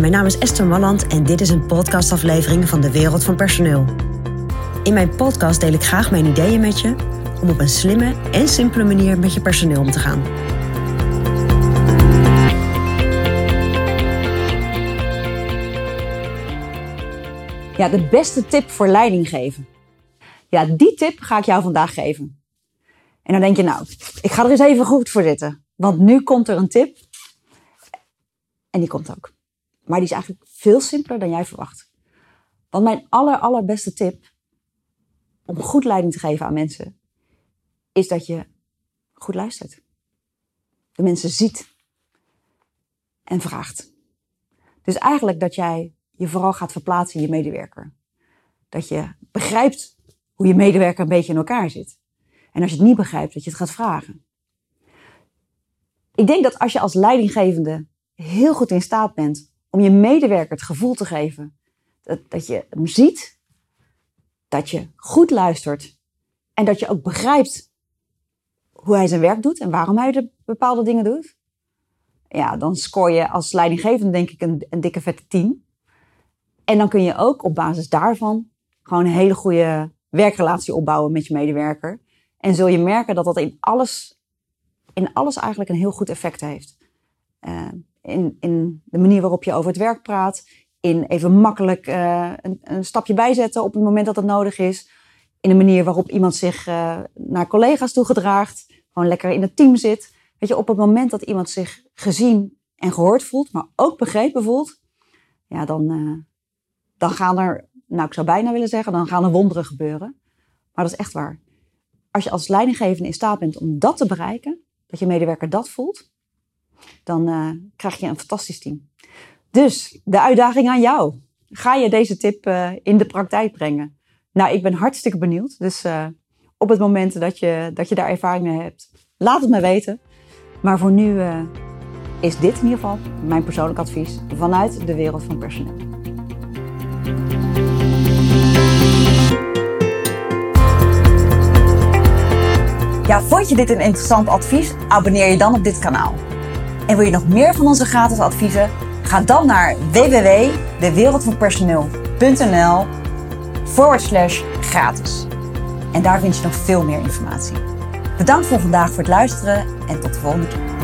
Mijn naam is Esther Malland en dit is een podcastaflevering van de Wereld van Personeel. In mijn podcast deel ik graag mijn ideeën met je om op een slimme en simpele manier met je personeel om te gaan. Ja, de beste tip voor leiding geven. Ja, die tip ga ik jou vandaag geven. En dan denk je, nou, ik ga er eens even goed voor zitten. Want nu komt er een tip. En die komt ook. Maar die is eigenlijk veel simpeler dan jij verwacht. Want mijn aller, allerbeste tip om goed leiding te geven aan mensen, is dat je goed luistert. De mensen ziet en vraagt. Dus eigenlijk dat jij je vooral gaat verplaatsen in je medewerker. Dat je begrijpt hoe je medewerker een beetje in elkaar zit. En als je het niet begrijpt, dat je het gaat vragen. Ik denk dat als je als leidinggevende heel goed in staat bent om je medewerker het gevoel te geven dat, dat je hem ziet, dat je goed luistert en dat je ook begrijpt hoe hij zijn werk doet en waarom hij de bepaalde dingen doet, ja, dan scoor je als leidinggevende denk ik een, een dikke vette 10. En dan kun je ook op basis daarvan gewoon een hele goede werkrelatie opbouwen met je medewerker. En zul je merken dat dat in alles, in alles eigenlijk een heel goed effect heeft. Uh, in, in de manier waarop je over het werk praat. In even makkelijk uh, een, een, stapje bijzetten op het moment dat het nodig is. In de manier waarop iemand zich uh, naar collega's toe gedraagt. Gewoon lekker in het team zit. Weet je, op het moment dat iemand zich gezien en gehoord voelt, maar ook begrepen voelt. Ja, dan, dan gaan er, nou ik zou bijna willen zeggen, dan gaan er wonderen gebeuren. Maar dat is echt waar. Als je als leidinggevende in staat bent om dat te bereiken, dat je medewerker dat voelt, dan uh, krijg je een fantastisch team. Dus de uitdaging aan jou. Ga je deze tip uh, in de praktijk brengen? Nou, ik ben hartstikke benieuwd. Dus uh, op het moment dat je, dat je daar ervaring mee hebt, laat het me weten. Maar voor nu is dit in ieder geval mijn persoonlijk advies vanuit de wereld van personeel. Ja, vond je dit een interessant advies? Abonneer je dan op dit kanaal. En wil je nog meer van onze gratis adviezen? Ga dan naar www.dewereldvanpersoneel.nl forward slash gratis. En daar vind je nog veel meer informatie. Bedankt voor vandaag voor het luisteren en tot de volgende keer.